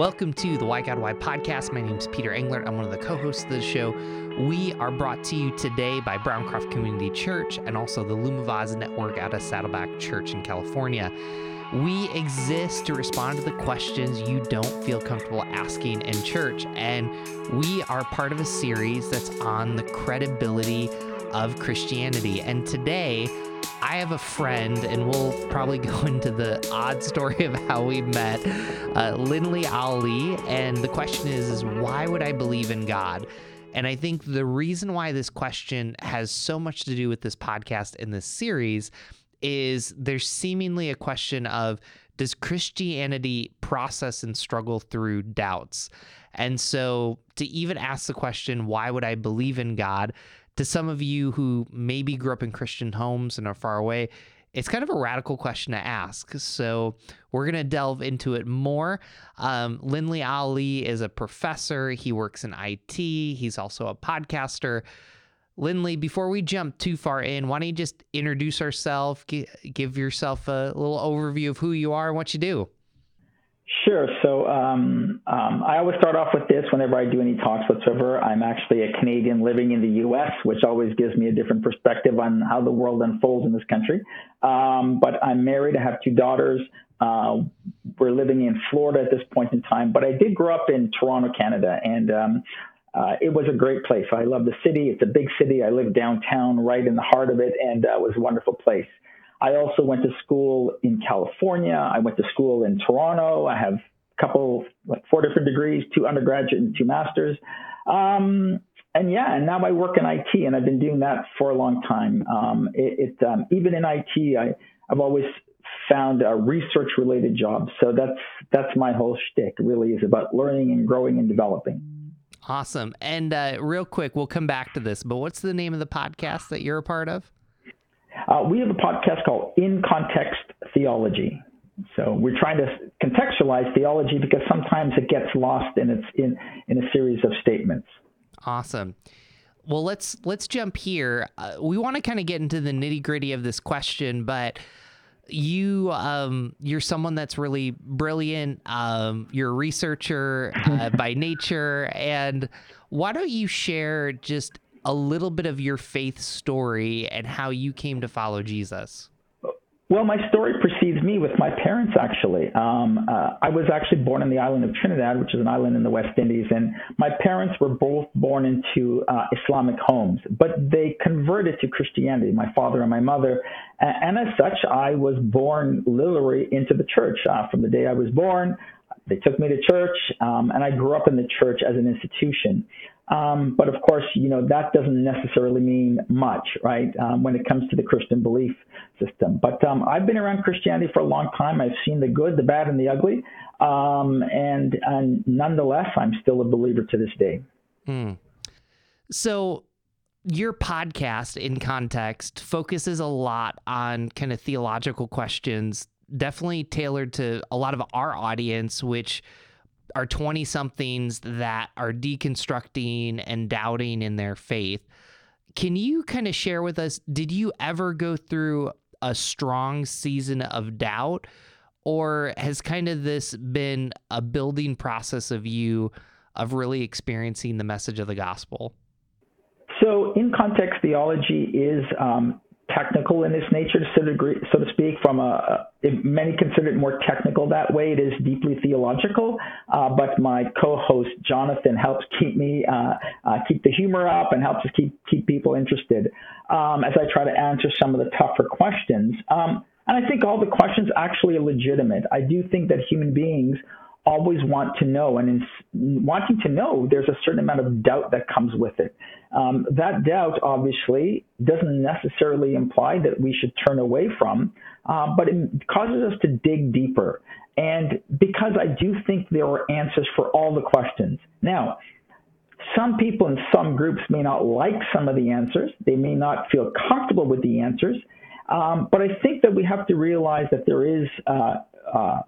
Welcome to the Why God Why podcast. My name is Peter Englert. I'm one of the co hosts of the show. We are brought to you today by Browncroft Community Church and also the Lumavaz Network out of Saddleback Church in California. We exist to respond to the questions you don't feel comfortable asking in church. And we are part of a series that's on the credibility of Christianity. And today, I have a friend, and we'll probably go into the odd story of how we met, uh, Linley Ali. And the question is, is why would I believe in God? And I think the reason why this question has so much to do with this podcast and this series is there's seemingly a question of does Christianity process and struggle through doubts? And so to even ask the question, why would I believe in God? To some of you who maybe grew up in Christian homes and are far away, it's kind of a radical question to ask. So we're going to delve into it more. Um, Linley Ali is a professor, he works in IT, he's also a podcaster. Linley, before we jump too far in, why don't you just introduce yourself, give yourself a little overview of who you are and what you do? Sure. So um, um, I always start off with this whenever I do any talks whatsoever. I'm actually a Canadian living in the U.S., which always gives me a different perspective on how the world unfolds in this country. Um, but I'm married. I have two daughters. Uh, we're living in Florida at this point in time. But I did grow up in Toronto, Canada, and um, uh, it was a great place. I love the city. It's a big city. I live downtown, right in the heart of it, and uh, it was a wonderful place. I also went to school in California. I went to school in Toronto. I have a couple, like four different degrees, two undergraduate and two masters. Um, and yeah, and now I work in IT, and I've been doing that for a long time. Um, it, it um, even in IT, I, I've always found a research-related job. So that's that's my whole shtick. Really, is about learning and growing and developing. Awesome. And uh, real quick, we'll come back to this. But what's the name of the podcast that you're a part of? Uh, we have a podcast called In Context Theology. So we're trying to contextualize theology because sometimes it gets lost in its in in a series of statements. Awesome. Well, let's let's jump here. Uh, we want to kind of get into the nitty gritty of this question, but you um, you're someone that's really brilliant. Um, you're a researcher uh, by nature, and why don't you share just a little bit of your faith story and how you came to follow Jesus. Well, my story precedes me with my parents, actually. Um, uh, I was actually born on the island of Trinidad, which is an island in the West Indies, and my parents were both born into uh, Islamic homes, but they converted to Christianity, my father and my mother. And, and as such, I was born literally into the church. Uh, from the day I was born, they took me to church, um, and I grew up in the church as an institution. Um, but of course, you know, that doesn't necessarily mean much, right, um, when it comes to the Christian belief system. But um, I've been around Christianity for a long time. I've seen the good, the bad, and the ugly. Um, and, and nonetheless, I'm still a believer to this day. Hmm. So, your podcast in context focuses a lot on kind of theological questions, definitely tailored to a lot of our audience, which are 20 somethings that are deconstructing and doubting in their faith. Can you kind of share with us did you ever go through a strong season of doubt or has kind of this been a building process of you of really experiencing the message of the gospel? So, in context theology is um, technical in its nature, so to, so to speak. From a, many consider it more technical that way. It is deeply theological, uh, but my co-host Jonathan helps keep me uh, uh, keep the humor up and helps us keep keep people interested um, as I try to answer some of the tougher questions. Um, and I think all the questions actually are legitimate. I do think that human beings always want to know, and in wanting to know, there's a certain amount of doubt that comes with it. Um, that doubt, obviously, doesn't necessarily imply that we should turn away from, uh, but it causes us to dig deeper. And because I do think there are answers for all the questions. Now, some people in some groups may not like some of the answers. They may not feel comfortable with the answers. Um, but I think that we have to realize that there is uh, uh,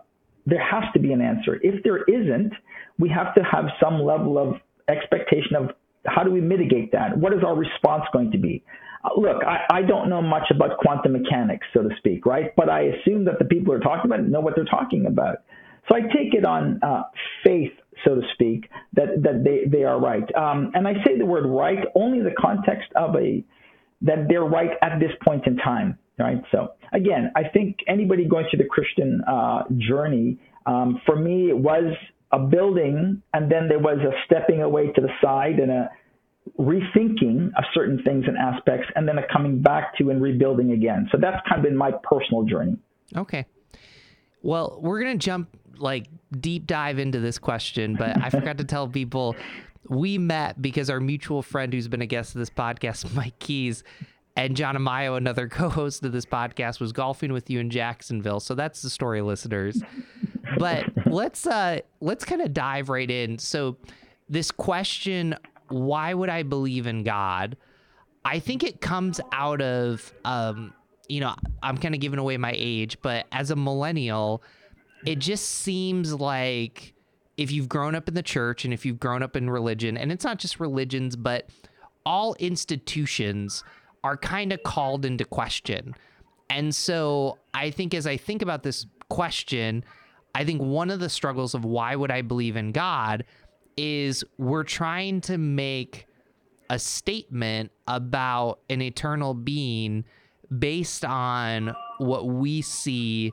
there has to be an answer. If there isn't, we have to have some level of expectation of how do we mitigate that? What is our response going to be? Uh, look, I, I, don't know much about quantum mechanics, so to speak, right? But I assume that the people who are talking about it know what they're talking about. So I take it on uh, faith, so to speak, that that they they are right. Um, and I say the word right only in the context of a that they're right at this point in time. Right. So again, I think anybody going through the Christian uh, journey, um, for me, it was a building, and then there was a stepping away to the side and a rethinking of certain things and aspects, and then a coming back to and rebuilding again. So that's kind of been my personal journey. Okay. Well, we're gonna jump like deep dive into this question, but I forgot to tell people we met because our mutual friend who's been a guest of this podcast, Mike Keys, and John Amayo, another co-host of this podcast, was golfing with you in Jacksonville. So that's the story, listeners. But let's uh let's kind of dive right in. So this question, why would I believe in God? I think it comes out of um, you know, I'm kind of giving away my age, but as a millennial, it just seems like if you've grown up in the church and if you've grown up in religion, and it's not just religions, but all institutions are kind of called into question. And so I think as I think about this question, I think one of the struggles of why would I believe in God is we're trying to make a statement about an eternal being based on what we see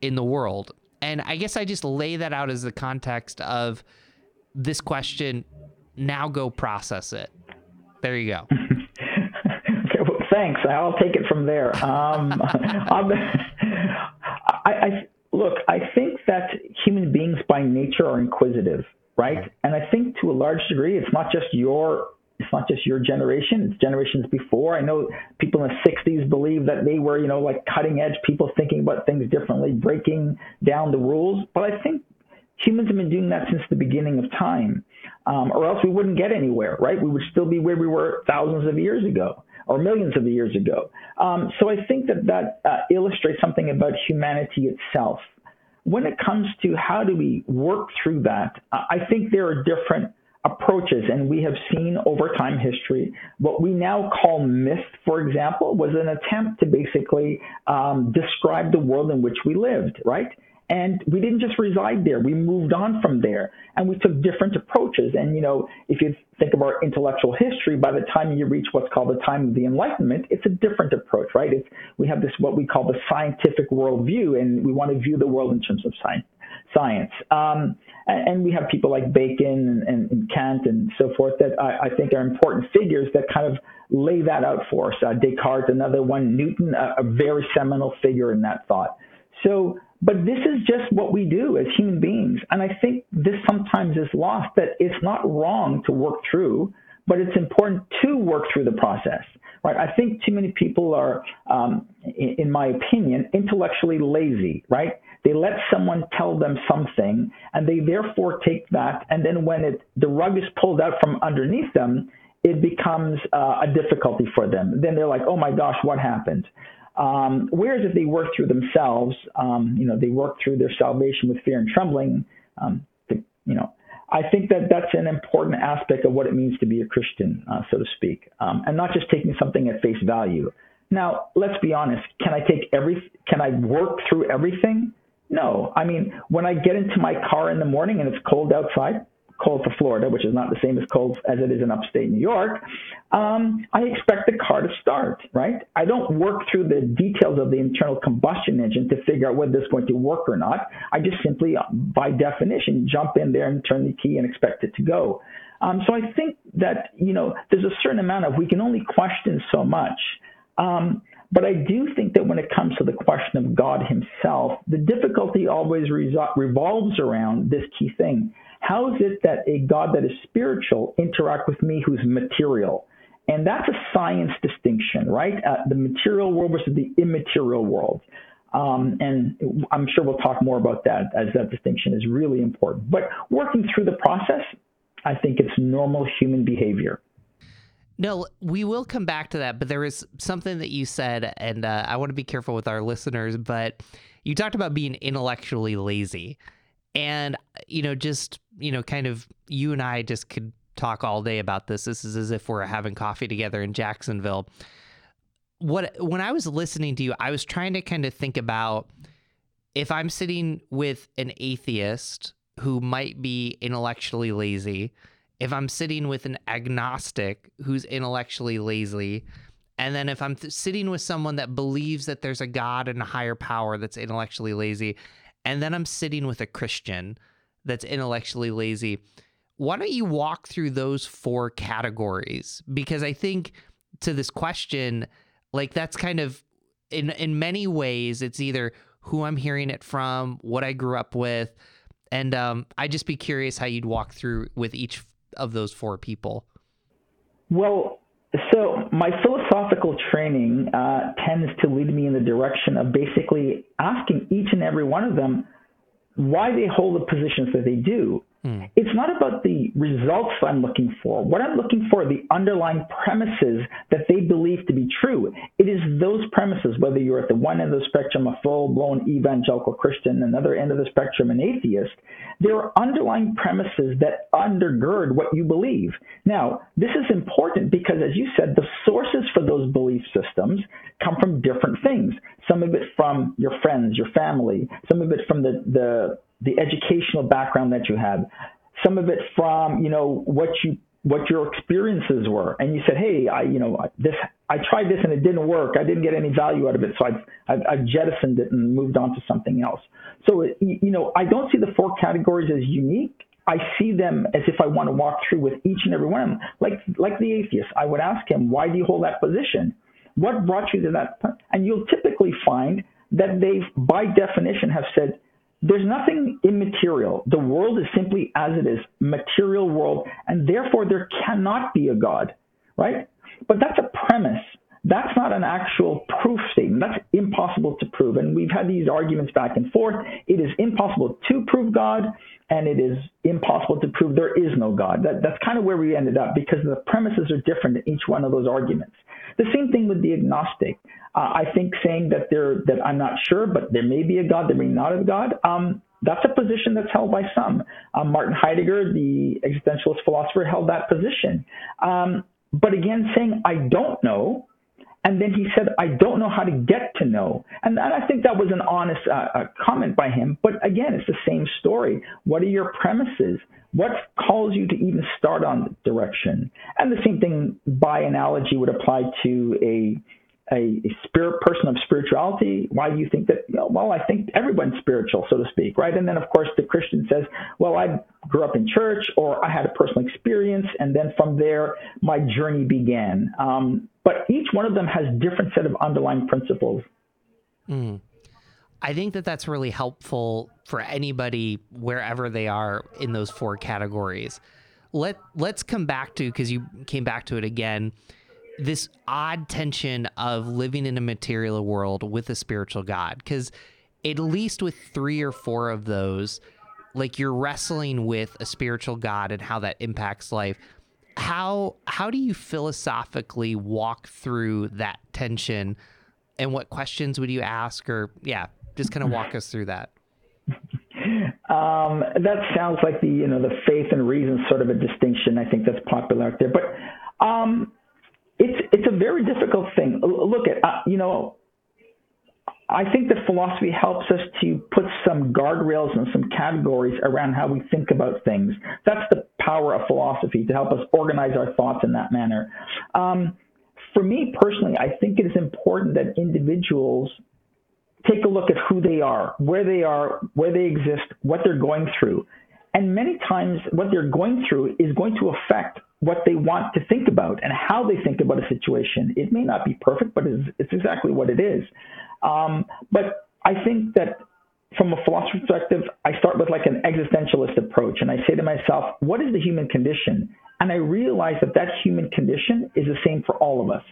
in the world. And I guess I just lay that out as the context of this question. Now go process it. There you go. Thanks. I'll take it from there. Um, I, I, look, I think that human beings by nature are inquisitive, right? And I think to a large degree, it's not just your it's not just your generation, it's generations before. I know people in the 60s believe that they were, you know, like cutting edge people thinking about things differently, breaking down the rules. But I think humans have been doing that since the beginning of time, um, or else we wouldn't get anywhere, right? We would still be where we were thousands of years ago or millions of years ago. Um, so I think that that uh, illustrates something about humanity itself. When it comes to how do we work through that, I think there are different approaches, and we have seen over time history what we now call myth, for example, was an attempt to basically um, describe the world in which we lived, right? And we didn't just reside there. We moved on from there and we took different approaches. And, you know, if you think of our intellectual history, by the time you reach what's called the time of the Enlightenment, it's a different approach, right? It's, we have this, what we call the scientific worldview, and we want to view the world in terms of science. science. Um, and, and, we have people like Bacon and, and, and Kant and so forth that I, I, think are important figures that kind of lay that out for us. Uh, Descartes, another one, Newton, a, a very seminal figure in that thought. So but this is just what we do as human beings. And I think this sometimes is lost that it's not wrong to work through, but it's important to work through the process. Right? I think too many people are, um, in, my opinion, intellectually lazy. Right? They let someone tell them something, and they therefore take that, and then when it the rug is pulled out from underneath them, it becomes uh, a difficulty for them. Then they're like, "Oh my gosh, what happened?" Um, whereas if they work through themselves, um, you know, they work through their salvation with fear and trembling. Um, to, you know, I think that that's an important aspect of what it means to be a Christian, uh, so to speak, um, and not just taking something at face value. Now, let's be honest. Can I take every? Can I work through everything? No. I mean, when I get into my car in the morning and it's cold outside, cold for Florida, which is not the same as cold as it is in upstate New York, um, I expect the car to start, right? I don't work through the details of the internal combustion engine to figure out whether it's going to work or not. I just simply, by definition, jump in there and turn the key and expect it to go. Um, so I think that, you know, there's a certain amount of, we can only question so much. Um, but I do think that when it comes to the question of God himself, the difficulty always revolves around this key thing. How is it that a God that is spiritual interact with me who's material? And that's a science distinction, right? Uh, the material world versus the immaterial world. Um, and I'm sure we'll talk more about that as that distinction is really important. But working through the process, I think it's normal human behavior. No, we will come back to that, but there is something that you said, and uh, I want to be careful with our listeners, but you talked about being intellectually lazy. And, you know, just, you know, kind of you and I just could talk all day about this. This is as if we're having coffee together in Jacksonville. What when I was listening to you, I was trying to kind of think about if I'm sitting with an atheist who might be intellectually lazy, if I'm sitting with an agnostic who's intellectually lazy, and then if I'm th- sitting with someone that believes that there's a God and a higher power that's intellectually lazy, and then I'm sitting with a Christian that's intellectually lazy, why don't you walk through those four categories? Because I think to this question, like that's kind of in in many ways, it's either who I'm hearing it from, what I grew up with, and um, I'd just be curious how you'd walk through with each of those four people. Well, so my philosophical training uh, tends to lead me in the direction of basically asking each and every one of them why they hold the positions that they do. Mm. It's not about the results I'm looking for. What I'm looking for are the underlying premises that they believe to be true. It is those premises, whether you're at the one end of the spectrum, a full blown evangelical Christian, another end of the spectrum, an atheist, there are underlying premises that undergird what you believe. Now, this is important because, as you said, the sources for those belief systems come from different things. Some of it from your friends, your family, some of it from the, the the educational background that you had, some of it from you know what you what your experiences were, and you said, hey, I you know this I tried this and it didn't work. I didn't get any value out of it, so I I, I jettisoned it and moved on to something else. So you know I don't see the four categories as unique. I see them as if I want to walk through with each and every one of them. Like like the atheist, I would ask him, why do you hold that position? What brought you to that? And you'll typically find that they've, by definition, have said, there's nothing immaterial. The world is simply as it is, material world, and therefore there cannot be a God, right? But that's a premise. That's not an actual proof statement. That's impossible to prove. And we've had these arguments back and forth. It is impossible to prove God, and it is impossible to prove there is no God. That, that's kind of where we ended up because the premises are different in each one of those arguments. The same thing with the agnostic. Uh, I think saying that there that I'm not sure, but there may be a God, there may not be a God. Um, that's a position that's held by some. Um, Martin Heidegger, the existentialist philosopher, held that position. Um, but again, saying I don't know, and then he said, I don't know how to get to know. And, I think that was an honest uh, uh, comment by him. But again, it's the same story. What are your premises? What calls you to even start on direction? And the same thing by analogy would apply to a a, a spirit person of spirituality? Why do you think that? Well, I think everyone's spiritual, so to speak, right? And then, of course, the Christian says, well, I grew up in church, or I had a personal experience, and then from there, my journey began. Um, but each one of them has different set of underlying principles. Mm. I think that that's really helpful for anybody wherever they are in those four categories. Let let's come back to because you came back to it again this odd tension of living in a material world with a spiritual God. Because at least with three or four of those, like you're wrestling with a spiritual God and how that impacts life. How how do you philosophically walk through that tension, and what questions would you ask, or yeah, just kind of walk us through that. Um, that sounds like the you know the faith and reason sort of a distinction. I think that's popular out there, but um, it's it's a very difficult thing. Look at uh, you know, I think that philosophy helps us to put some guardrails and some categories around how we think about things. That's the power of philosophy to help us organize our thoughts in that manner. Um, for me personally, I think it is important that individuals take a look at who they are, where they are, where they exist, what they're going through. And many times, what they're going through is going to affect what they want to think about and how they think about a situation. It may not be perfect, but it's, it's exactly what it is. Um, but I think that from a philosophy perspective, I start with like an existentialist approach and I say to myself, what is the human condition? And I realize that that human condition is the same for all of us.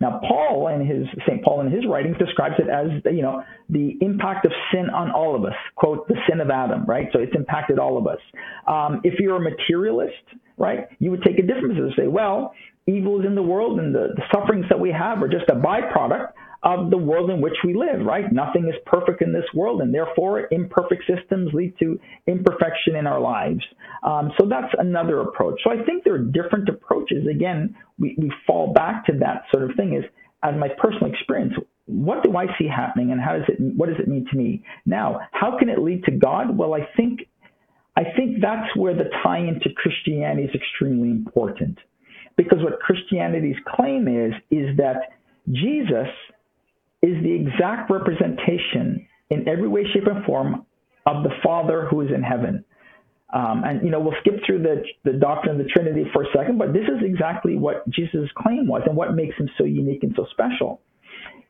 Now, Paul in his St. Paul in his writings describes it as you know the impact of sin on all of us. Quote the sin of Adam, right? So it's impacted all of us. Um, if you're a materialist, right, you would take a different position and say, well, evil is in the world, and the, the sufferings that we have are just a byproduct of the world in which we live, right? Nothing is perfect in this world, and therefore imperfect systems lead to imperfection in our lives. Um, so that's another approach. So I think there are different approaches. Again, we, we fall back to that sort of thing is, as my personal experience, what do I see happening and how does it, what does it mean to me? Now, how can it lead to God? Well, I think, I think that's where the tie into Christianity is extremely important. Because what Christianity's claim is, is that Jesus is the exact representation in every way, shape, and form of the Father who is in heaven. Um, and you know we'll skip through the the doctrine of the Trinity for a second, but this is exactly what Jesus' claim was and what makes him so unique and so special.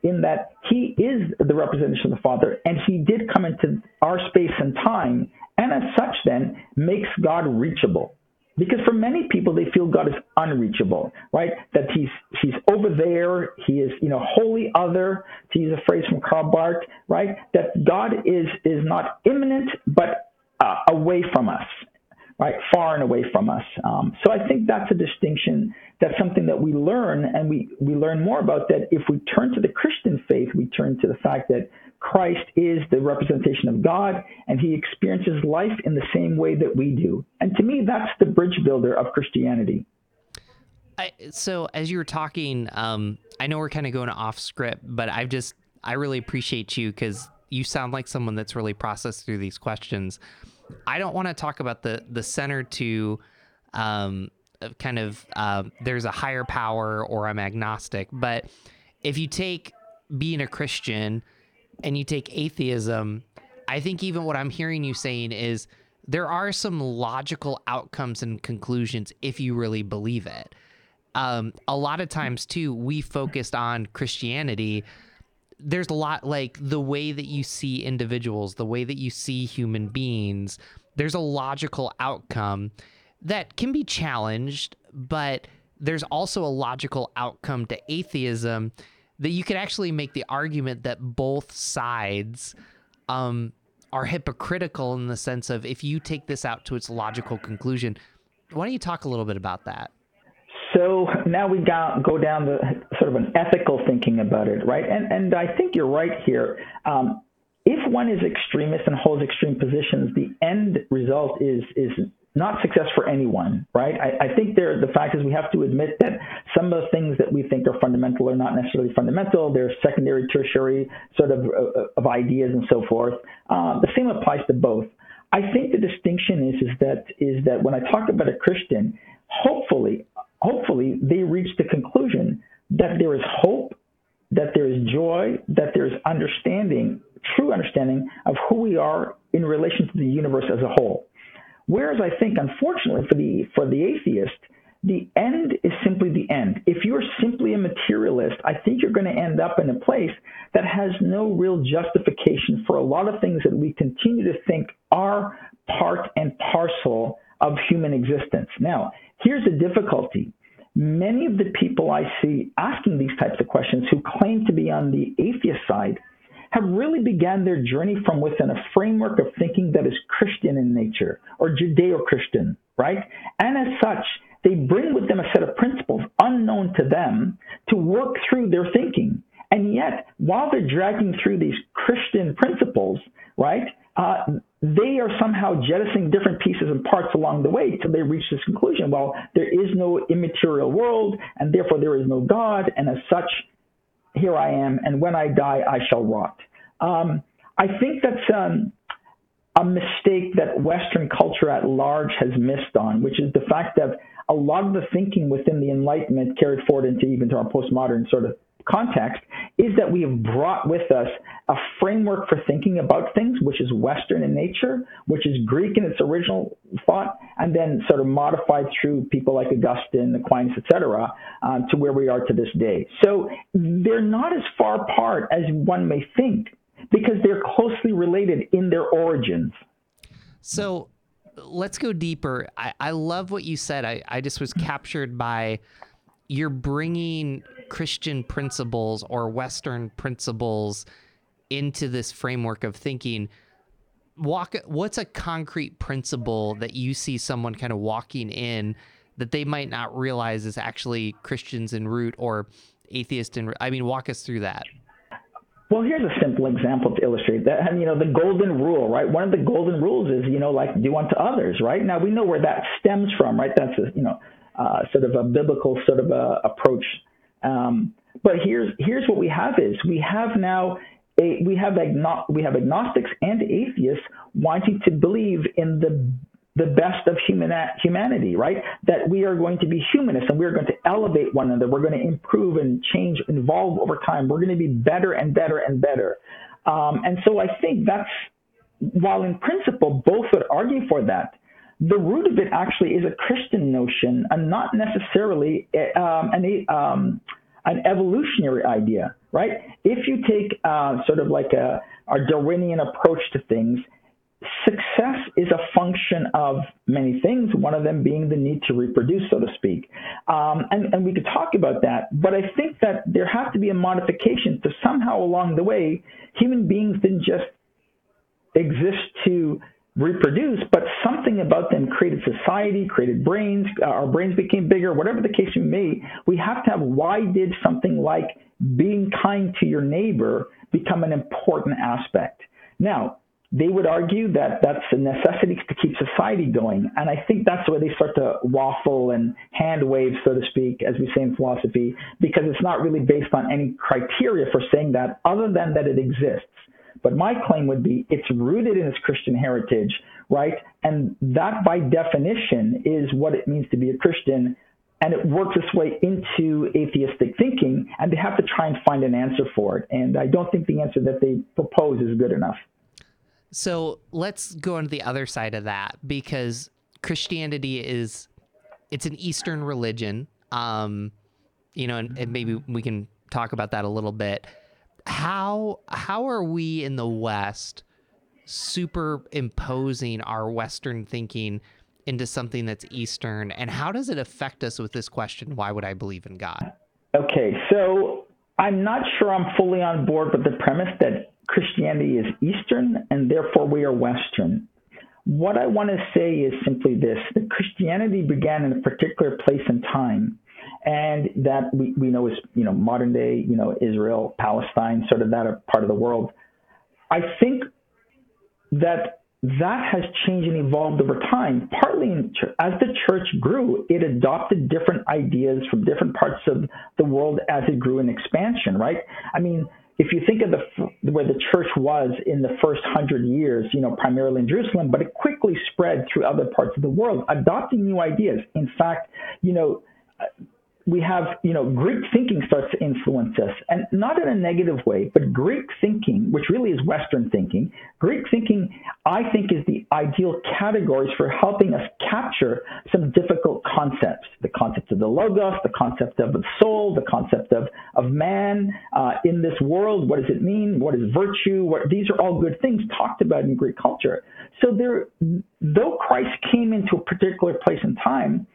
In that he is the representation of the Father, and he did come into our space and time, and as such, then makes God reachable. Because for many people, they feel God is unreachable, right? That he's he's over there, he is you know wholly other, to use a phrase from Karl Barth, right? That God is is not immanent, but uh, away from us, right? Far and away from us. Um, so I think that's a distinction. That's something that we learn, and we, we learn more about that if we turn to the Christian faith, we turn to the fact that Christ is the representation of God, and he experiences life in the same way that we do. And to me, that's the bridge builder of Christianity. I, so as you were talking, um, I know we're kind of going off script, but I've just I really appreciate you because you sound like someone that's really processed through these questions. I don't want to talk about the the center to um, kind of uh, there's a higher power or I'm agnostic, but if you take being a Christian and you take atheism, I think even what I'm hearing you saying is there are some logical outcomes and conclusions if you really believe it. Um, a lot of times too, we focused on Christianity there's a lot like the way that you see individuals, the way that you see human beings, there's a logical outcome that can be challenged, but there's also a logical outcome to atheism that you could actually make the argument that both sides um, are hypocritical in the sense of if you take this out to its logical conclusion. Why don't you talk a little bit about that? So now we go down the sort of an ethical thinking about it, right? And and I think you're right here. Um, if one is extremist and holds extreme positions, the end result is is not success for anyone, right? I, I think there the fact is we have to admit that some of the things that we think are fundamental are not necessarily fundamental. They're secondary, tertiary sort of uh, of ideas and so forth. Uh, the same applies to both. I think the distinction is is that is that when I talk about a Christian, hopefully hopefully they reach the conclusion that there is hope, that there is joy, that there is understanding, true understanding of who we are in relation to the universe as a whole. Whereas I think, unfortunately, for the for the atheist, the end is simply the end. If you're simply a materialist, I think you're going to end up in a place that has no real justification for a lot of things that we continue to think are part and parcel of human existence. Now, Here's the difficulty. Many of the people I see asking these types of questions who claim to be on the atheist side have really began their journey from within a framework of thinking that is Christian in nature or Judeo-Christian, right? And as such, they bring with them a set of principles unknown to them to work through their thinking. And yet, while they're dragging through these Christian principles, right, uh, they are somehow jettisoning different pieces and parts along the way till they reach this conclusion. Well, there is no immaterial world, and therefore there is no God, and as such, here I am, and when I die, I shall rot. Um, I think that's um, a mistake that Western culture at large has missed on, which is the fact that a lot of the thinking within the Enlightenment carried forward into even to our postmodern sort of context is that we have brought with us a framework for thinking about things, which is Western in nature, which is Greek in its original thought, and then sort of modified through people like Augustine, Aquinas, etc., um, to where we are to this day. So they're not as far apart as one may think because they're closely related in their origins. So let's go deeper. I, I love what you said. I, I just was captured by you're bringing Christian principles or Western principles into this framework of thinking. Walk. What's a concrete principle that you see someone kind of walking in that they might not realize is actually Christians in root or atheist in? I mean, walk us through that. Well, here's a simple example to illustrate that. And, you know, the golden rule, right? One of the golden rules is, you know, like do unto others, right? Now we know where that stems from, right? That's a, you know, uh, sort of a biblical sort of a approach. Um, but here's here's what we have is we have now a, we have agno- we have agnostics and atheists wanting to believe in the the best of human, humanity, right? That we are going to be humanists and we're going to elevate one another. We're going to improve and change, evolve over time. We're going to be better and better and better. Um, and so I think that's, while in principle both would argue for that, the root of it actually is a Christian notion and not necessarily um, an, um, an evolutionary idea, right? If you take uh, sort of like a, a Darwinian approach to things, success is a function of many things, one of them being the need to reproduce, so to speak. Um, and, and we could talk about that, but I think that there has to be a modification to somehow along the way, human beings didn't just exist to reproduce, but something about them created society, created brains, uh, our brains became bigger, whatever the case may be. We have to have why did something like being kind to your neighbor become an important aspect? Now, they would argue that that's a necessity to keep society going. And I think that's where they start to waffle and hand wave, so to speak, as we say in philosophy, because it's not really based on any criteria for saying that other than that it exists. But my claim would be it's rooted in its Christian heritage, right? And that by definition is what it means to be a Christian. And it works its way into atheistic thinking, and they have to try and find an answer for it. And I don't think the answer that they propose is good enough. So let's go on to the other side of that because Christianity is it's an Eastern religion. Um, you know, and, and maybe we can talk about that a little bit. How how are we in the West superimposing our Western thinking into something that's Eastern, and how does it affect us with this question? Why would I believe in God? Okay, so I'm not sure I'm fully on board with the premise that Christianity is Eastern and therefore we are Western. What I want to say is simply this that Christianity began in a particular place and time, and that we, we know is you know modern day you know Israel, Palestine, sort of that part of the world. I think that that has changed and evolved over time. Partly in, as the church grew, it adopted different ideas from different parts of the world as it grew in expansion. Right? I mean, if you think of the where the church was in the first hundred years, you know, primarily in Jerusalem, but it quickly spread through other parts of the world, adopting new ideas. In fact, you know, we have, you know, Greek thinking starts to influence us, and not in a negative way, but Greek thinking, which really is Western thinking, Greek thinking, I think, is the ideal categories for helping us capture some difficult concepts. The concept of the logos, the concept of the soul, the concept of, of man uh, in this world. What does it mean? What is virtue? What, these are all good things talked about in Greek culture. So there, though Christ came into a particular place and time,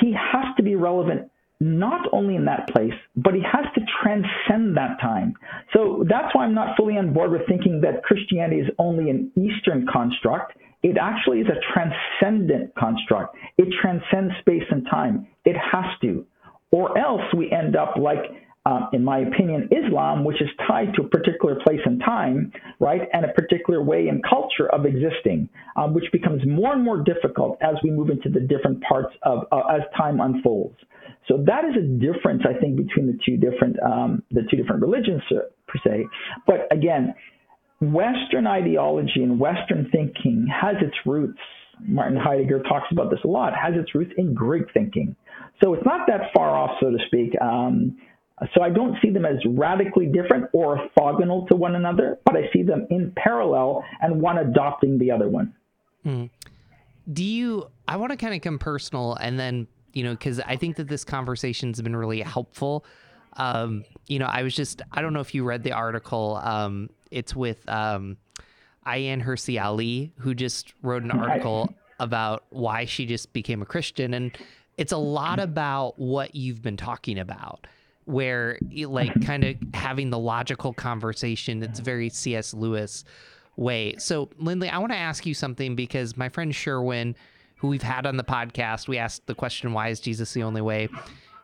he has to be relevant not only in that place, but he has to transcend that time. So that's why I'm not fully on board with thinking that Christianity is only an Eastern construct. It actually is a transcendent construct. It transcends space and time. It has to. Or else we end up like uh, in my opinion, Islam, which is tied to a particular place and time, right, and a particular way and culture of existing, um, which becomes more and more difficult as we move into the different parts of uh, as time unfolds. So that is a difference, I think, between the two different um, the two different religions uh, per se. But again, Western ideology and Western thinking has its roots. Martin Heidegger talks about this a lot. Has its roots in Greek thinking. So it's not that far off, so to speak. Um, so I don't see them as radically different or orthogonal to one another, but I see them in parallel and one adopting the other one. Mm. Do you, I want to kind of come personal and then, you know, because I think that this conversation's been really helpful. Um, you know, I was just, I don't know if you read the article. Um, it's with um, Ayaan Hirsi Ali, who just wrote an article about why she just became a Christian. And it's a lot about what you've been talking about where like kind of having the logical conversation it's very cs lewis way. So linley i want to ask you something because my friend sherwin who we've had on the podcast we asked the question why is jesus the only way?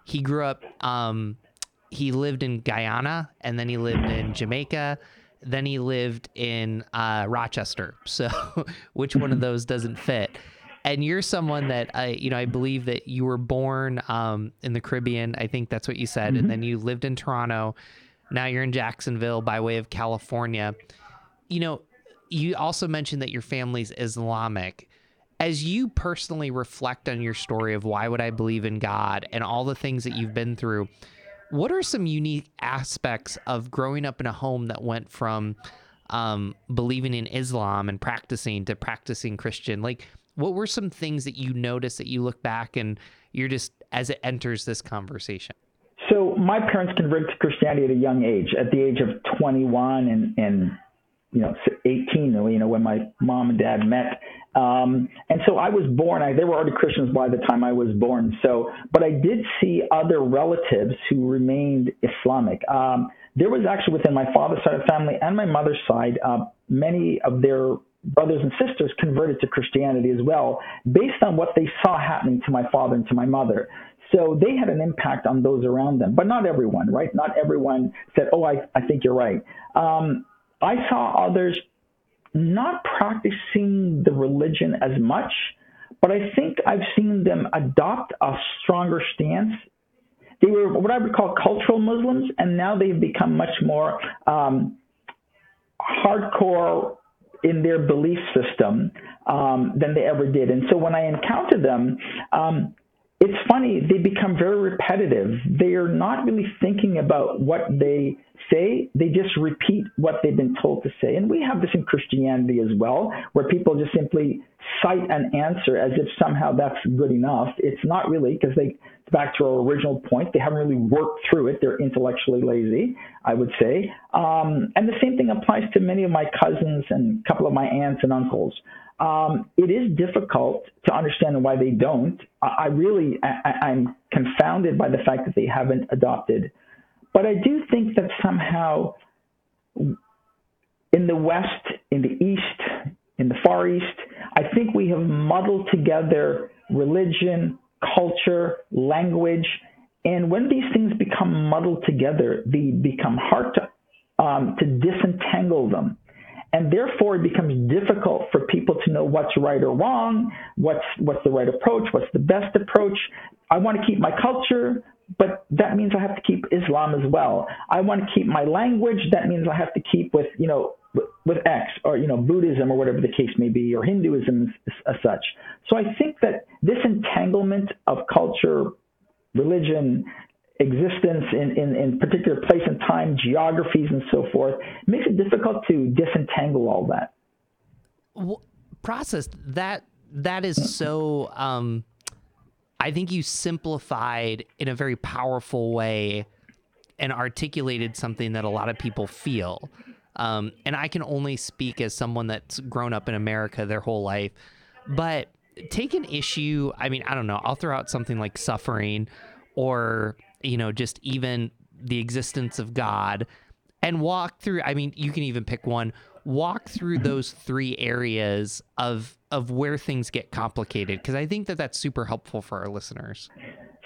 He grew up um, he lived in guyana and then he lived in jamaica then he lived in uh, rochester. So which one of those doesn't fit and you're someone that I, you know, I believe that you were born um, in the Caribbean. I think that's what you said, mm-hmm. and then you lived in Toronto. Now you're in Jacksonville by way of California. You know, you also mentioned that your family's Islamic. As you personally reflect on your story of why would I believe in God and all the things that you've been through, what are some unique aspects of growing up in a home that went from um, believing in Islam and practicing to practicing Christian? Like, what were some things that you noticed that you look back and you're just as it enters this conversation? So my parents converted to Christianity at a young age, at the age of 21 and, and you know 18, you know when my mom and dad met. Um, and so I was born. I, they were already Christians by the time I was born. So, but I did see other relatives who remained Islamic. Um, there was actually within my father's side of family and my mother's side, uh, many of their brothers and sisters converted to Christianity as well, based on what they saw happening to my father and to my mother. So they had an impact on those around them, but not everyone, right? Not everyone said, "Oh, I, I think you're right." Um, I saw others not practicing the religion as much, but I think I've seen them adopt a stronger stance. They were what I would call cultural Muslims, and now they've become much more um, hardcore in their belief system um, than they ever did. And so when I encounter them, um, it's funny, they become very repetitive. They are not really thinking about what they say, they just repeat what they've been told to say. And we have this in Christianity as well, where people just simply cite an answer as if somehow that's good enough. It's not really, because they, back to our original point, they haven't really worked through it. They're intellectually lazy, I would say. Um, and the same thing applies to many of my cousins and a couple of my aunts and uncles um, it is difficult to understand why they don't. I, really, I, I'm confounded by the fact that they haven't adopted. But I do think that somehow in the West, in the East, in the Far East, I think we have muddled together religion, culture, language, and when these things become muddled together, they become hard to um, to disentangle them. And therefore, it becomes difficult for people to know what's right or wrong, what's, what's the right approach, what's the best approach. I want to keep my culture, but that means I have to keep Islam as well. I want to keep my language. That means I have to keep with, you know, with X or, you know, Buddhism or whatever the case may be, or Hinduism as, such. So I think that this entanglement of culture, religion, existence in, in, in particular place and time, geographies, and so forth, makes it difficult to disentangle all that. Well, process that that is so. Um, I think you simplified in a very powerful way and articulated something that a lot of people feel. Um, and I can only speak as someone that's grown up in America their whole life, but take an issue. I mean, I don't know. I'll throw out something like suffering or you know, just even the existence of God and walk through I mean, you can even pick one. Walk through mm-hmm. those three areas of of where things get complicated because I think that that's super helpful for our listeners.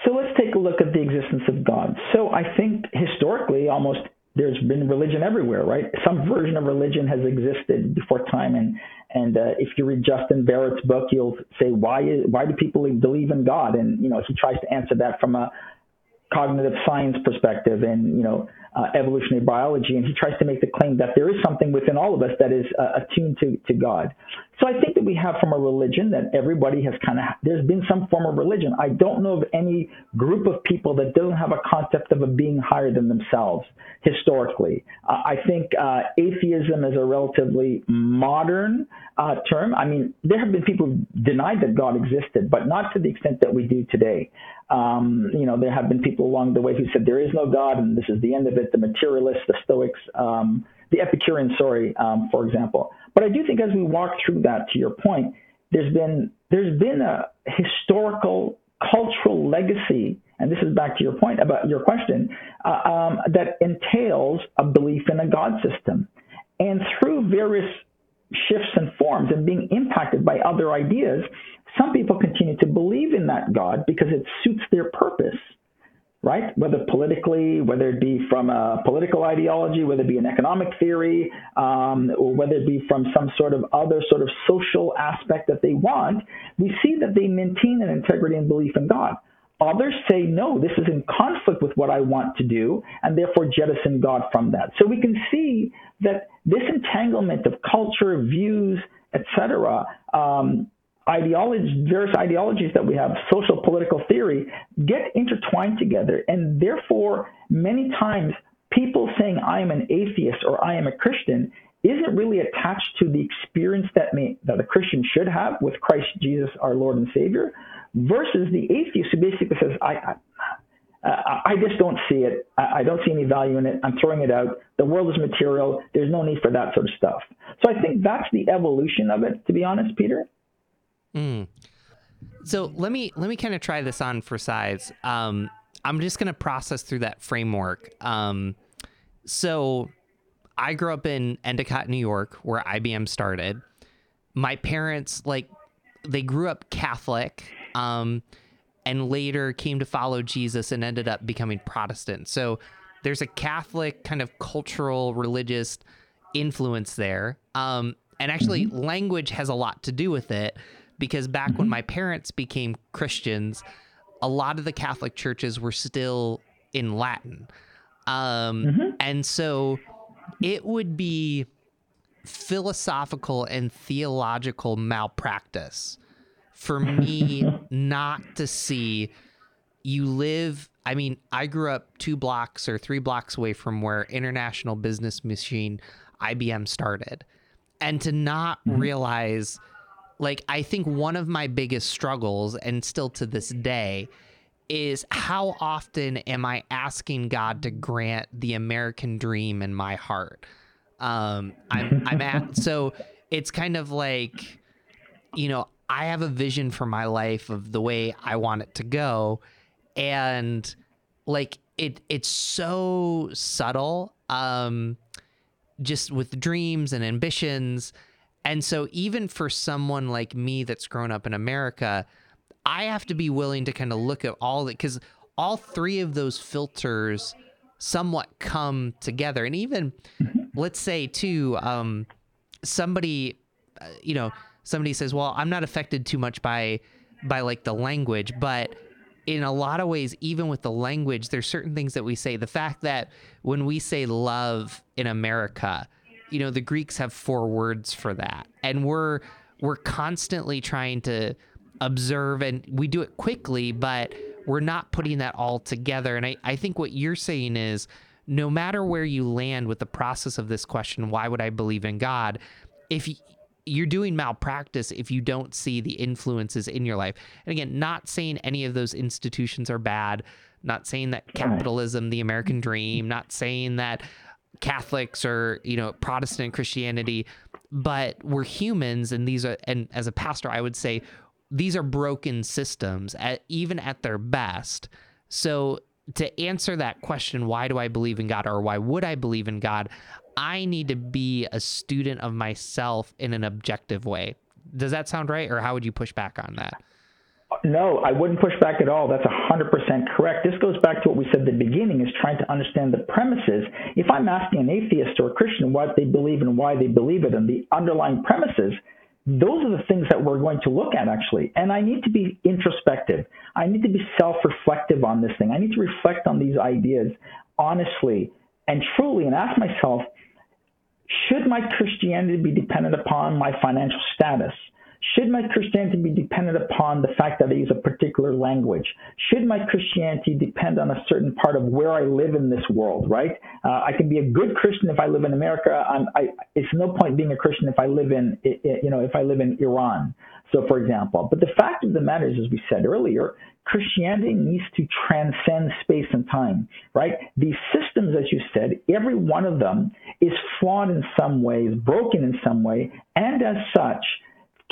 So let's take a look at the existence of God. So I think historically almost there's been religion everywhere, right? Some version of religion has existed before time, and and uh, if you read Justin Barrett's book, you'll say why is, why do people believe in God? And you know he tries to answer that from a cognitive science perspective and you know uh, evolutionary biology, and he tries to make the claim that there is something within all of us that is uh, attuned to, to God. So I think that we have from a religion that everybody has kind of there's been some form of religion. I don't know of any group of people that doesn't have a concept of a being higher than themselves historically. Uh, I think uh, atheism is a relatively modern uh, term. I mean, there have been people who denied that God existed, but not to the extent that we do today. Um, you know, there have been people along the way who said there is no God and this is the end of it. The materialists, the Stoics, um, the Epicurean, sorry, um, for example. But I do think as we walk through that, to your point, there's been there's been a historical cultural legacy, and this is back to your point about your question, uh, um, that entails a belief in a God system. And through various shifts and forms and being impacted by other ideas, some people continue to believe in that God because it suits their purpose, right? Whether politically, whether it be from a political ideology, whether it be an economic theory, um, or whether it be from some sort of other sort of social aspect that they want, we see that they maintain an integrity and belief in God. Others say, no, this is in conflict with what I want to do, and therefore jettison God from that. So we can see that this entanglement of culture, views, etc., um, ideologies, various ideologies that we have, social political theory, get intertwined together. And therefore, many times, people saying, I am an atheist or I am a Christian isn't really attached to the experience that, may, that a Christian should have with Christ Jesus, our Lord and Savior, versus the atheist who basically says, I, I I just don't see it. I don't see any value in it. I'm throwing it out. The world is material. There's no need for that sort of stuff. So I think that's the evolution of it, to be honest, Peter. Mm. So let me let me kind of try this on for size. Um, I'm just going to process through that framework. Um, so I grew up in Endicott, New York, where IBM started. My parents like they grew up Catholic. Um, and later came to follow Jesus and ended up becoming Protestant. So there's a Catholic kind of cultural religious influence there. Um, and actually, mm-hmm. language has a lot to do with it because back mm-hmm. when my parents became Christians, a lot of the Catholic churches were still in Latin. Um, mm-hmm. And so it would be philosophical and theological malpractice for me not to see you live I mean, I grew up two blocks or three blocks away from where International Business Machine IBM started. And to not mm-hmm. realize like I think one of my biggest struggles, and still to this day, is how often am I asking God to grant the American dream in my heart? Um, I'm I'm at so it's kind of like, you know, I have a vision for my life of the way I want it to go, and like it it's so subtle, um, just with dreams and ambitions. And so, even for someone like me that's grown up in America, I have to be willing to kind of look at all that because all three of those filters somewhat come together. And even, let's say, too, um, somebody, uh, you know, somebody says, "Well, I'm not affected too much by by like the language," but in a lot of ways, even with the language, there's certain things that we say. The fact that when we say love in America, you know the Greeks have four words for that, and we're we're constantly trying to observe, and we do it quickly, but we're not putting that all together. And I, I think what you're saying is no matter where you land with the process of this question, why would I believe in God? If you're doing malpractice if you don't see the influences in your life. And again, not saying any of those institutions are bad, not saying that capitalism, the American dream, not saying that Catholics or you know Protestant Christianity, but we're humans, and these are and as a pastor, I would say these are broken systems, at, even at their best. So to answer that question, why do I believe in God, or why would I believe in God? I need to be a student of myself in an objective way. Does that sound right, or how would you push back on that? No, I wouldn't push back at all. That's 100% correct. This goes back to what we said at the beginning is trying to understand the premises. If I'm asking an atheist or a Christian what they believe and why they believe it and the underlying premises, those are the things that we're going to look at actually. And I need to be introspective. I need to be self-reflective on this thing. I need to reflect on these ideas honestly and truly and ask myself, should my Christianity be dependent upon my financial status? Should my Christianity be dependent upon the fact that I use a particular language? Should my Christianity depend on a certain part of where I live in this world, right? Uh, I can be a good Christian if I live in America. I'm, I, it's no point being a Christian if I live in, you know, if I live in Iran. So, for example, but the fact of the matter is, as we said earlier, Christianity needs to transcend space and time, right? These systems, as you said, every one of them is flawed in some way, is broken in some way, and as such,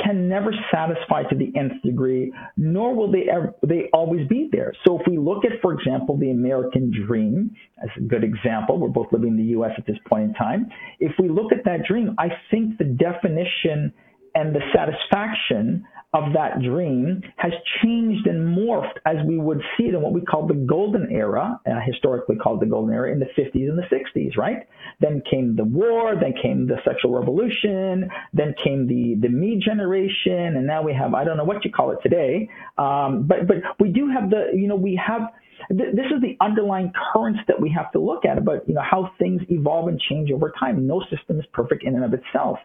can never satisfy to the nth degree, nor will they ever, they always be there. So if we look at, for example, the American dream as a good example, we're both living in the U.S. at this point in time. If we look at that dream, I think the definition and the satisfaction of that dream has changed and morphed as we would see it in what we call the golden era, uh, historically called the golden era in the 50s and the 60s, right? Then came the war, then came the sexual revolution, then came the, the me generation, and now we have, I don't know what you call it today, um, but, but we do have the, you know, we have, this is the underlying currents that we have to look at about, you know, how things evolve and change over time. No system is perfect in and of itself.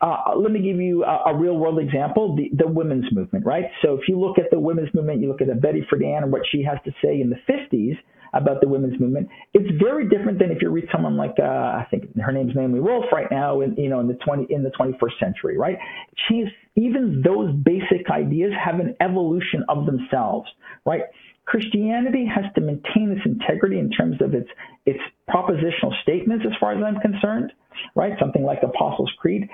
Uh, let me give you a, a, real world example, the, the women's movement, right? So if you look at the women's movement, you look at Betty Friedan and what she has to say in the 50s about the women's movement, it's very different than if you read someone like, uh, I think her name's Naomi Wolf right now in, you know, in the 20, in the 21st century, right? She's, even those basic ideas have an evolution of themselves, right? Christianity has to maintain its integrity in terms of its, its propositional statements as far as I'm concerned, right? Something like the Apostles' Creed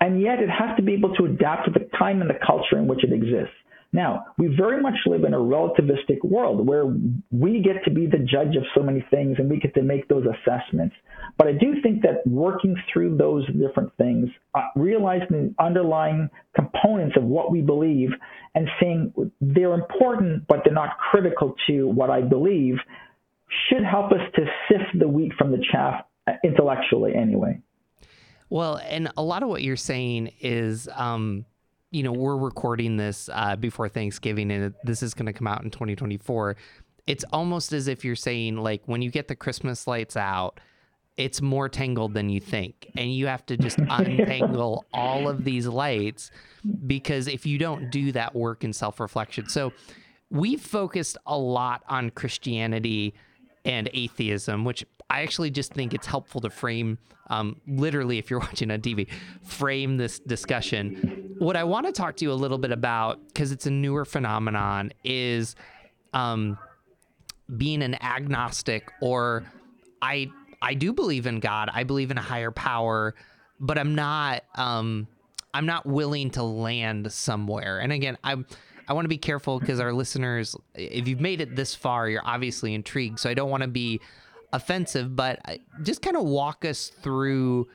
and yet it has to be able to adapt to the time and the culture in which it exists. Now, we very much live in a relativistic world where we get to be the judge of so many things and we get to make those assessments. But I do think that working through those different things, uh, realizing the underlying components of what we believe and saying they're important, but they're not critical to what I believe, should help us to sift the wheat from the chaff uh, intellectually anyway. Well, and a lot of what you're saying is, um, you know, we're recording this uh, before Thanksgiving, and this is going to come out in 2024. It's almost as if you're saying, like, when you get the Christmas lights out, it's more tangled than you think, and you have to just untangle all of these lights because if you don't do that work in self reflection, so we've focused a lot on Christianity and atheism, which I actually just think it's helpful to frame, um, literally, if you're watching on TV, frame this discussion. What I want to talk to you a little bit about, because it's a newer phenomenon, is um, being an agnostic or I I do believe in God. I believe in a higher power, but I'm not um, I'm not willing to land somewhere. And again, I'm I want to be careful because our listeners, if you've made it this far, you're obviously intrigued. So I don't want to be offensive, but just kind of walk us through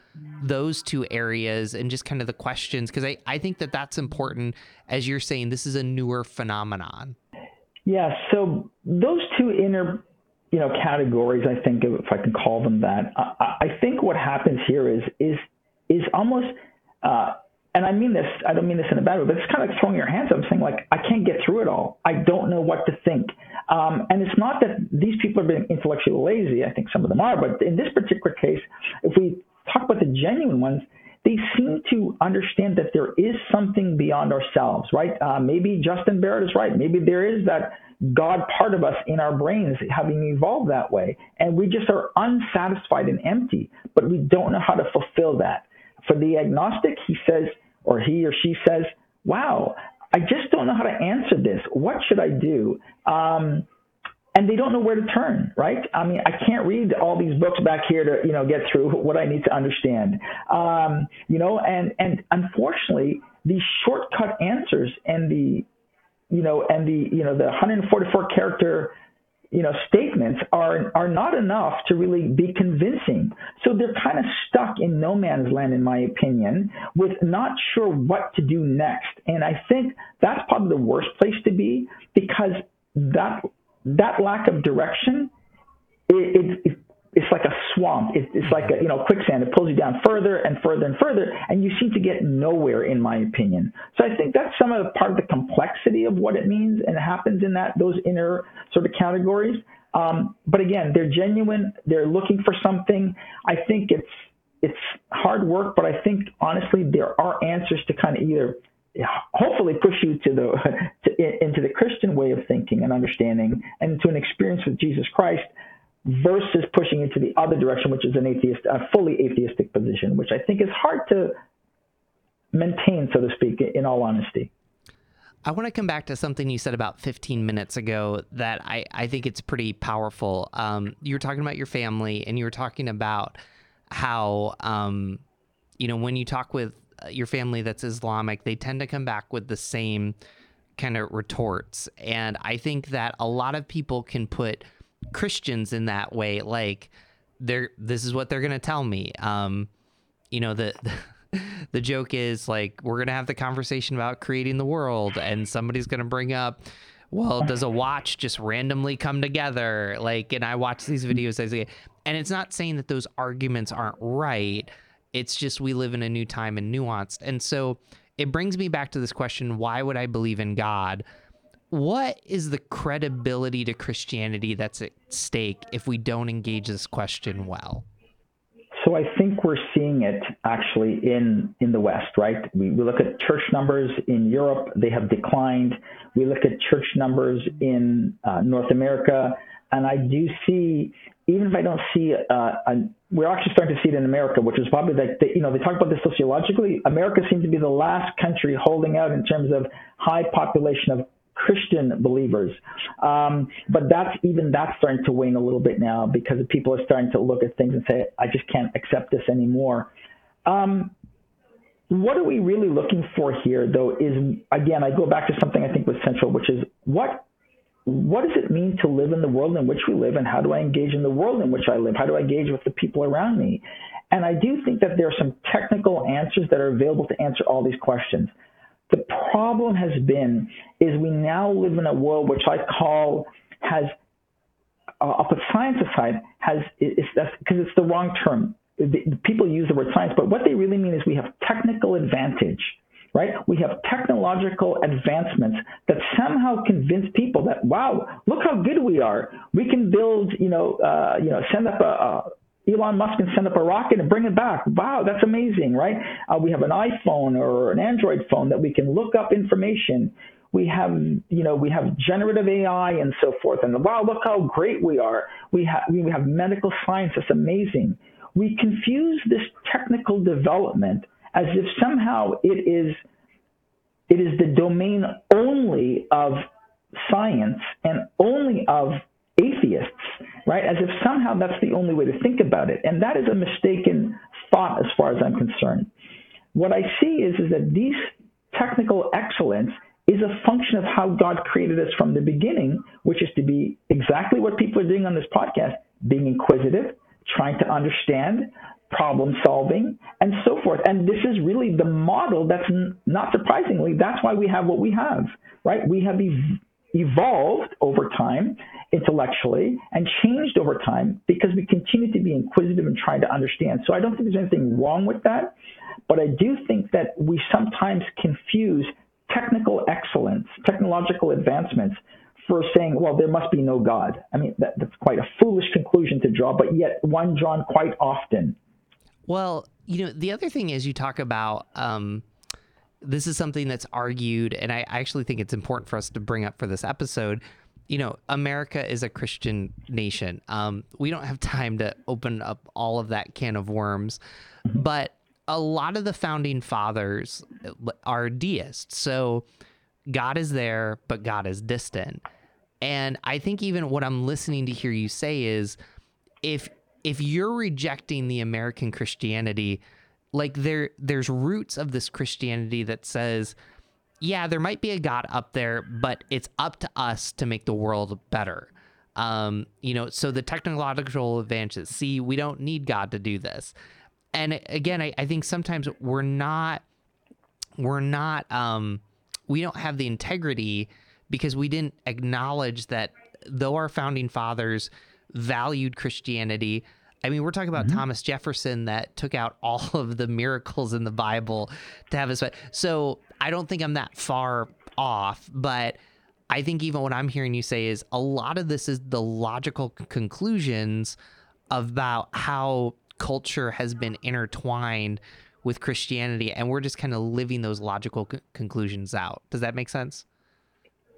those two areas and just kind of the questions because I, I think that that's important as you're saying this is a newer phenomenon. Yeah, so those two inner you know categories, I think if I can call them that, I, I think what happens here is is is almost uh, and I mean this, I don't mean this in a bad way, but it's kind of like throwing your hands up saying like, I can't get through it all. I don't know what to think. Um, and it's not that these people are being intellectually lazy. I think some of them are, but in this particular case, if we talk about the genuine ones, they seem to understand that there is something beyond ourselves, right? Uh, maybe Justin Barrett is right. Maybe there is that God part of us in our brains having evolved that way. And we just are unsatisfied and empty, but we don't know how to fulfill that. For the agnostic, he says, or he or she says, wow, I just don't know how to answer this. What should I do? Um, and they don't know where to turn, right? I mean, I can't read all these books back here to, you know, get through what I need to understand. Um, you know, and, and unfortunately, these shortcut answers and the, you know, and the, you know, the 144 character you know, statements are are not enough to really be convincing. So they're kind of stuck in no man's land, in my opinion, with not sure what to do next. And I think that's probably the worst place to be because that that lack of direction, it, it, it's like a swamp. It, it's like a you know quicksand. It pulls you down further and further and further, and you seem to get nowhere, in my opinion. So I think that's some of the part of the complexity of what it means and happens in that those inner sort of categories. Um, but again, they're genuine. They're looking for something. I think it's it's hard work, but I think honestly there are answers to kind of either hopefully push you to the to, into the Christian way of thinking and understanding, and to an experience with Jesus Christ versus pushing into the other direction, which is an atheist, a fully atheistic position, which I think is hard to maintain, so to speak, in all honesty. I want to come back to something you said about 15 minutes ago that I, I think it's pretty powerful. Um, you were talking about your family and you were talking about how, um, you know, when you talk with uh, your family that's Islamic, they tend to come back with the same kind of retorts. And I think that a lot of people can put Christians in that way. Like they're this is what they're gonna tell me. Um, you know the, the the joke is like we're gonna have the conversation about creating the world, and somebody's gonna bring up, well, does a watch just randomly come together? Like, and I watch these videos as a, and it's not saying that those arguments aren't right. It's just we live in a new time and nuanced, and so it brings me back to this question: Why would I believe in God? What is the credibility to Christianity that's at stake if we don't engage this question well? So I think we're seeing it actually in in the West, right? We, we look at church numbers in Europe; they have declined. We look at church numbers in uh, North America, and I do see, even if I don't see, uh, a, we're actually starting to see it in America, which is probably like, you know, they talk about this sociologically. America seems to be the last country holding out in terms of high population of Christian believers. Um, but that's even that's starting to wane a little bit now because people are starting to look at things and say, I just can't accept this anymore. Um, what are we really looking for here, though, is again, I go back to something I think was central, which is what what does it mean to live in the world in which we live, and how do I engage in the world in which I live? How do I engage with the people around me? And I do think that there are some technical answers that are available to answer all these questions. The problem has been is we now live in a world which I call has uh, I'll put science aside has is because it's the wrong term. The, people use the word science, but what they really mean is we have technical advantage, right? We have technological advancements that somehow convince people that wow, look how good we are. We can build, you know, uh, you know, send up a, a Elon Musk can send up a rocket and bring it back. Wow, that's amazing, right? Uh, we have an iPhone or an Android phone that we can look up information. We have, you know, we have generative AI and so forth. And wow, look how great we are. We have, we have medical science. That's amazing. We confuse this technical development as if somehow it is, it is the domain only of science and only of atheists, right? As if somehow that's the only way to think about it. And that is a mistaken thought as far as I'm concerned. What I see is, is that these technical excellence is a function of how God created us from the beginning, which is to be exactly what people are doing on this podcast, being inquisitive, trying to understand, problem solving, and so forth. And this is really the model that's not surprisingly, that's why we have what we have, right? We have ev- evolved over time intellectually and changed over time because we continue to be inquisitive and trying to understand. So I don't think there's anything wrong with that, but I do think that we sometimes confuse technical excellence, technological advancements for saying, well, there must be no God. I mean, that, that's quite a foolish conclusion to draw, but yet one drawn quite often. Well, you know, the other thing is you talk about um, this is something that's argued, and I actually think it's important for us to bring up for this episode. You know, America is a Christian nation. Um, we don't have time to open up all of that can of worms, but a lot of the founding fathers are deists. So God is there, but God is distant. And I think even what I'm listening to hear you say is if if you're rejecting the American Christianity, like there there's roots of this Christianity that says, yeah, there might be a God up there, but it's up to us to make the world better. Um, you know, so the technological advances. See, we don't need God to do this. And again, I, I think sometimes we're not we're not um we don't have the integrity because we didn't acknowledge that though our founding fathers valued Christianity, I mean, we're talking about mm-hmm. Thomas Jefferson that took out all of the miracles in the Bible to have his. So I don't think I'm that far off, but I think even what I'm hearing you say is a lot of this is the logical conclusions about how culture has been intertwined with Christianity, and we're just kind of living those logical c- conclusions out. Does that make sense?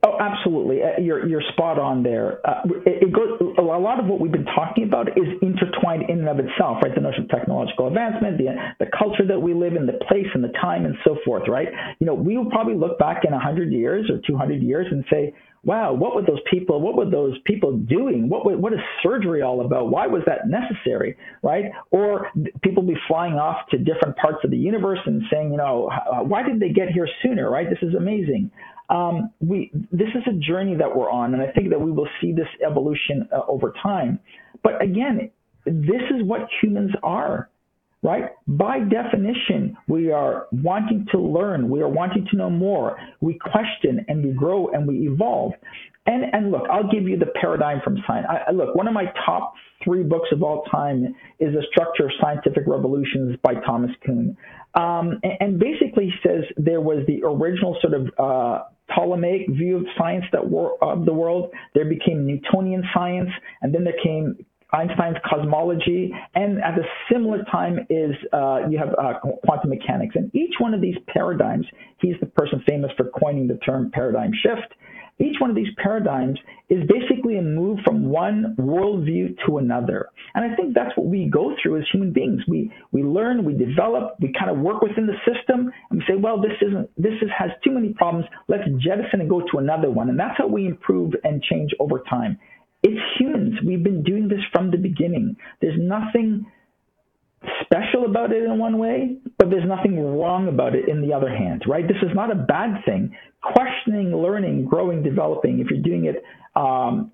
Oh, absolutely. Uh, you're you're spot on there. Uh, it, it goes, a lot of what we've been talking about is intertwined in and of itself, right? The notion of technological advancement, the the culture that we live in, the place and the time, and so forth, right? You know, we will probably look back in 100 years or 200 years and say, wow, what were those people? What were those people doing? What what is surgery all about? Why was that necessary, right? Or people be flying off to different parts of the universe and saying, you know, why did they get here sooner, right? This is amazing um, we this is a journey that we're on, and I think that we will see this evolution uh, over time. But again, this is what humans are, right? By definition, we are wanting to learn, we are wanting to know more, we question and we grow and we evolve. And, and look, I'll give you the paradigm from science. I, look, one of my top three books of all time is The Structure of Scientific Revolutions by Thomas Kuhn. Um, and, and, basically says there was the original sort of uh, Ptolemaic view of science that were, of the world. There became Newtonian science, and then there came Einstein's cosmology, and at a similar time is uh, you have uh, quantum mechanics. And each one of these paradigms, he's the person famous for coining the term paradigm shift. Each one of these paradigms is basically a move from one worldview to another. And I think that's what we go through as human beings. We, we learn, we develop, we kind of work within the system, and we say, well, this isn't, this is, has too many problems. Let's jettison and go to another one. And that's how we improve and change over time. It's humans. We've been doing this from the beginning. There's nothing special about it in one way, but there's nothing wrong about it in the other hand, right? This is not a bad thing. Questioning, learning, growing, developing, if you're doing it um,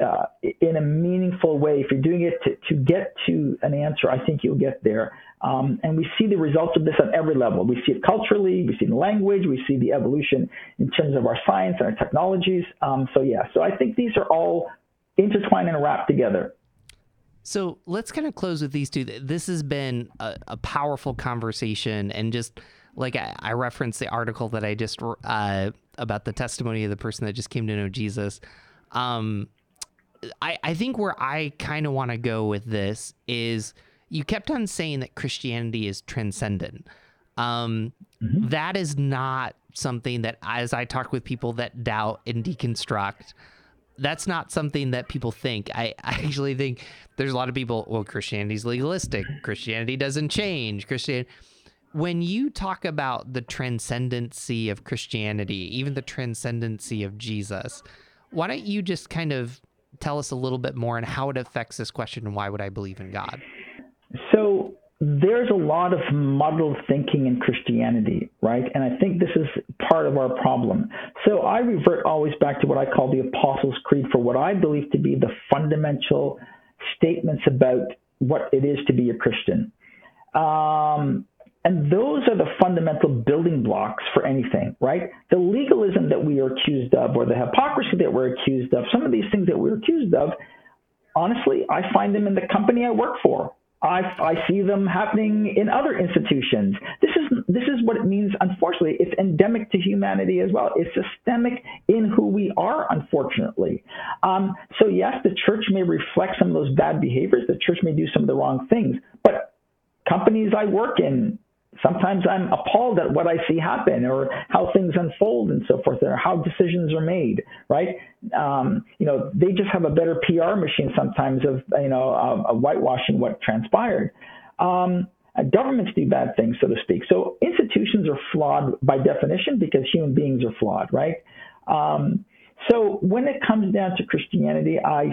uh, in a meaningful way, if you're doing it to, to get to an answer, I think you'll get there. Um, and we see the results of this on every level. We see it culturally, we see it in language, we see the evolution in terms of our science and our technologies. Um, so, yeah, so I think these are all intertwined and wrapped together. So let's kind of close with these two. This has been a, a powerful conversation, and just like I, I, referenced the article that I just uh, about the testimony of the person that just came to know Jesus. Um, I, I think where I kind of want to go with this is you kept on saying that Christianity is transcendent. Um, mm-hmm. that is not something that, as I talk with people that doubt and deconstruct, that's not something that people think. I, I actually think there's a lot of people, well, Christianity's legalistic. Christianity doesn't change. Christian When you talk about the transcendency of Christianity, even the transcendency of Jesus, why don't you just kind of tell us a little bit more and how it affects this question and why would I believe in God? So there's a lot of muddled thinking in Christianity, right? And I think this is part of our problem. So I revert always back to what I call the Apostles' Creed for what I believe to be the fundamental statements about what it is to be a Christian. Um, and those are the fundamental building blocks for anything, right? The legalism that we are accused of, or the hypocrisy that we're accused of, some of these things that we're accused of, honestly, I find them in the company I work for. I, I see them happening in other institutions. This is this is what it means. Unfortunately, it's endemic to humanity as well. It's systemic in who we are. Unfortunately, um, so yes, the church may reflect some of those bad behaviors. The church may do some of the wrong things, but companies I work in sometimes I'm appalled at what I see happen or how things unfold and so forth or how decisions are made, right? Um, you know, they just have a better PR machine sometimes of, you know, of, whitewashing what transpired. Um, governments do bad things, so to speak. So institutions are flawed by definition because human beings are flawed, right? Um, so when it comes down to Christianity, I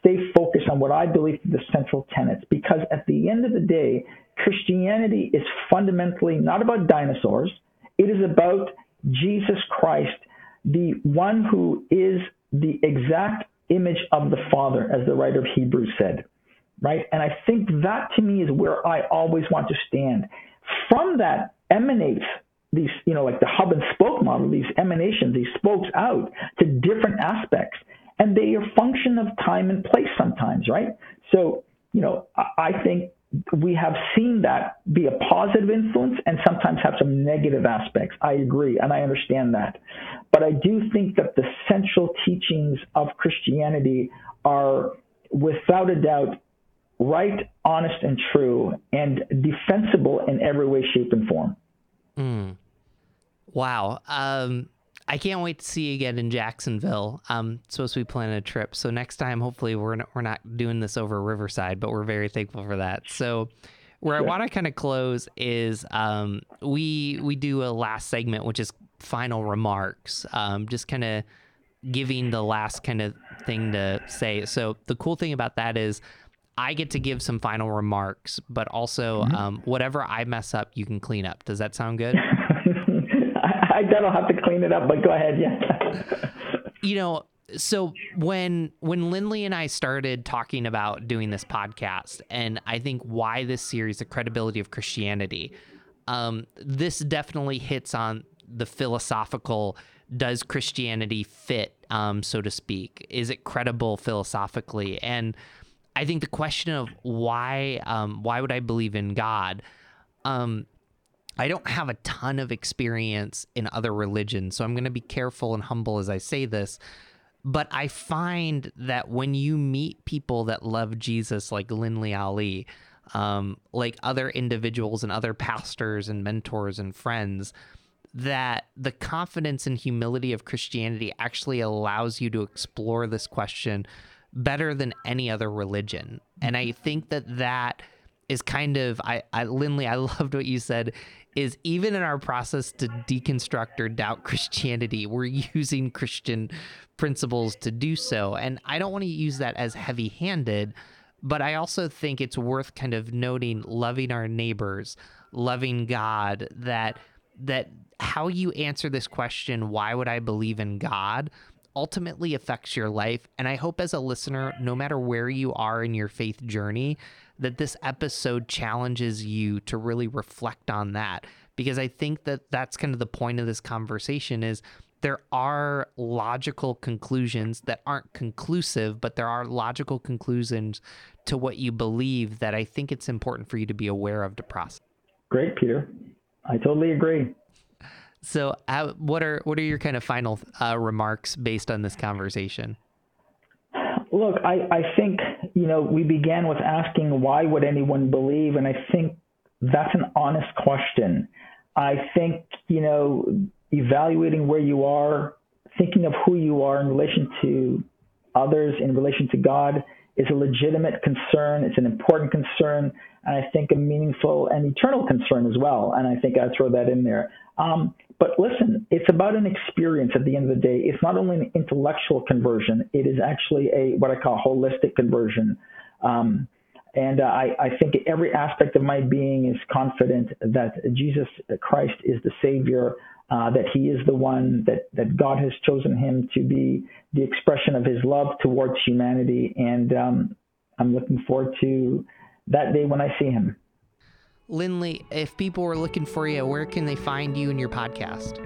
stay focused on what I believe are the central tenets because at the end of the day, Christianity is fundamentally not about dinosaurs. It is about Jesus Christ, the one who is the exact image of the Father, as the writer of Hebrews said. Right? And I think that to me is where I always want to stand. From that emanates these, you know, like the hub and spoke model, these emanations, these spokes out to different aspects. And they are function of time and place sometimes, right? So, you know, I think we have seen that be a positive influence and sometimes have some negative aspects. I agree, and I understand that. But I do think that the central teachings of Christianity are, without a doubt, right, honest, and true, and defensible in every way, shape, and form. Mm. Wow. Um, I can't wait to see you again in Jacksonville. I'm supposed to be planning a trip, so next time, hopefully, we're not, we're not doing this over Riverside, but we're very thankful for that. So, where I want to kind of close is um, we we do a last segment, which is final remarks, um, just kind of giving the last kind of thing to say. So the cool thing about that is. I get to give some final remarks, but also mm-hmm. um, whatever I mess up, you can clean up. Does that sound good? Then I'll have to clean it up, but go ahead. Yeah. you know, so when when Linley and I started talking about doing this podcast, and I think why this series, the credibility of Christianity, um, this definitely hits on the philosophical. Does Christianity fit, um, so to speak? Is it credible philosophically? And I think the question of why um, why would I believe in God? Um, I don't have a ton of experience in other religions, so I'm going to be careful and humble as I say this. But I find that when you meet people that love Jesus, like Linley Ali, um, like other individuals and other pastors and mentors and friends, that the confidence and humility of Christianity actually allows you to explore this question better than any other religion. And I think that that is kind of I, I Linley, I loved what you said is even in our process to deconstruct or doubt Christianity, we're using Christian principles to do so. And I don't want to use that as heavy handed, but I also think it's worth kind of noting loving our neighbors, loving God, that that how you answer this question, why would I believe in God? ultimately affects your life. And I hope as a listener, no matter where you are in your faith journey, that this episode challenges you to really reflect on that because I think that that's kind of the point of this conversation is there are logical conclusions that aren't conclusive, but there are logical conclusions to what you believe that I think it's important for you to be aware of to process. Great, Peter. I totally agree. So, uh, what are what are your kind of final uh, remarks based on this conversation? Look, I, I think you know we began with asking why would anyone believe, and I think that's an honest question. I think you know evaluating where you are, thinking of who you are in relation to others, in relation to God, is a legitimate concern. It's an important concern, and I think a meaningful and eternal concern as well. And I think I throw that in there. Um, but listen, it's about an experience at the end of the day. It's not only an intellectual conversion, it is actually a what I call holistic conversion. Um, and uh, I, I, think every aspect of my being is confident that Jesus Christ is the Savior, uh, that He is the one that, that God has chosen Him to be the expression of His love towards humanity. And um, I'm looking forward to that day when I see Him. Linley, if people were looking for you, where can they find you and your podcast?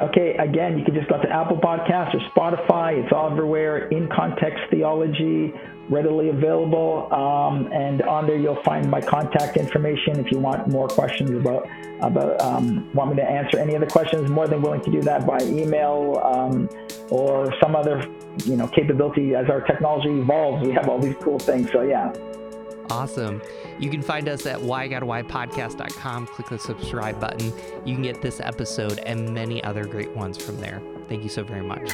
Okay, again, you can just go to Apple Podcasts or Spotify. It's all everywhere. In Context Theology, readily available. Um, and on there, you'll find my contact information if you want more questions about about um, want me to answer any other questions. More than willing to do that by email um, or some other you know capability. As our technology evolves, we have all these cool things. So yeah. Awesome. You can find us at whygotwhypodcast.com. Click the subscribe button. You can get this episode and many other great ones from there. Thank you so very much.